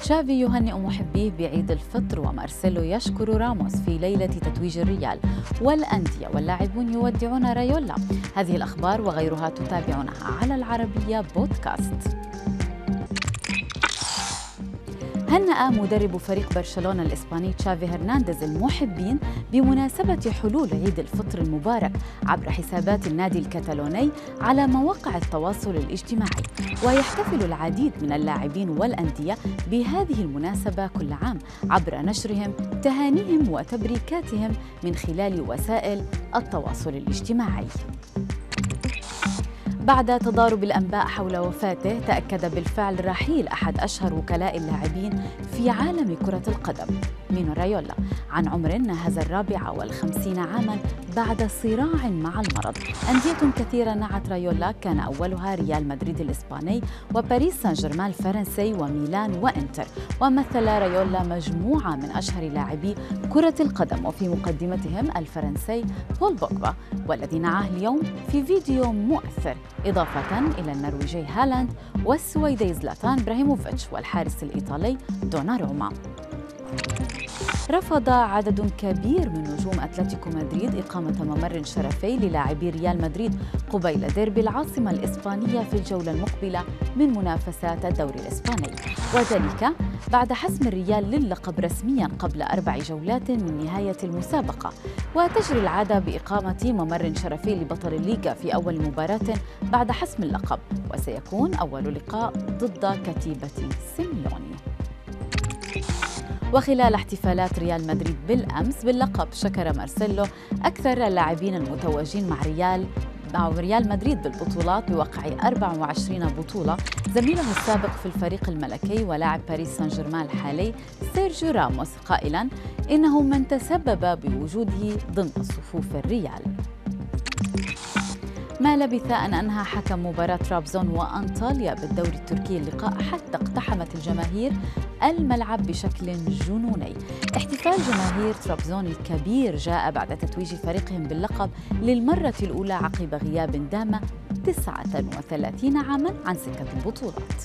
تشافي يهنئ محبيه بعيد الفطر ومارسيلو يشكر راموس في ليلة تتويج الريال. والأندية واللاعبون يودعون رايولا. هذه الأخبار وغيرها تتابعونها على العربية بودكاست. هنأ مدرب فريق برشلونة الإسباني تشافي هرنانديز المحبين بمناسبة حلول عيد الفطر المبارك عبر حسابات النادي الكتالوني على مواقع التواصل الاجتماعي. ويحتفل العديد من اللاعبين والأندية بهذه المناسبة كل عام عبر نشرهم تهانيهم وتبريكاتهم من خلال وسائل التواصل الاجتماعي. بعد تضارب الأنباء حول وفاته تأكد بالفعل رحيل أحد أشهر وكلاء اللاعبين في عالم كرة القدم. مينو رايولا عن عمر ناهز الرابعه والخمسين عاما بعد صراع مع المرض. أندية كثيرة نعت رايولا كان أولها ريال مدريد الإسباني وباريس سان جيرمان الفرنسي وميلان وإنتر. ومثل رايولا مجموعة من أشهر لاعبي كرة القدم وفي مقدمتهم الفرنسي بول بوكبا والذي نعاه اليوم في فيديو مؤثر. إضافة إلى النرويجي هالاند والسويدي زلاتان إبراهيموفيتش والحارس الإيطالي دوناروما. رفض عدد كبير من نجوم أتلتيكو مدريد إقامة ممر شرفي للاعبي ريال مدريد قبيل ديربي العاصمة الإسبانية في الجولة المقبلة من منافسات الدوري الإسباني. وذلك بعد حسم الريال للقب رسميا قبل أربع جولات من نهاية المسابقة. وتجري العادة بإقامة ممر شرفي لبطل الليغا في أول مباراة بعد حسم اللقب. وسيكون أول لقاء ضد كتيبة سيميوني. وخلال احتفالات ريال مدريد بالأمس باللقب شكر مارسيلو أكثر اللاعبين المتوجين مع ريال مع ريال مدريد بالبطولات بواقع 24 بطولة. زميله السابق في الفريق الملكي ولاعب باريس سان جيرمان الحالي سيرجيو راموس قائلا إنه من تسبب بوجوده ضمن صفوف الريال. ما لبث أن أنهى حكم مباراة ترابزون وأنطاليا بالدوري التركي اللقاء حتى اقتحمت الجماهير الملعب بشكل جنوني. احتفال جماهير ترابزون الكبير جاء بعد تتويج فريقهم باللقب للمرة الأولى عقب غياب دام 39 عاما عن سكة البطولات.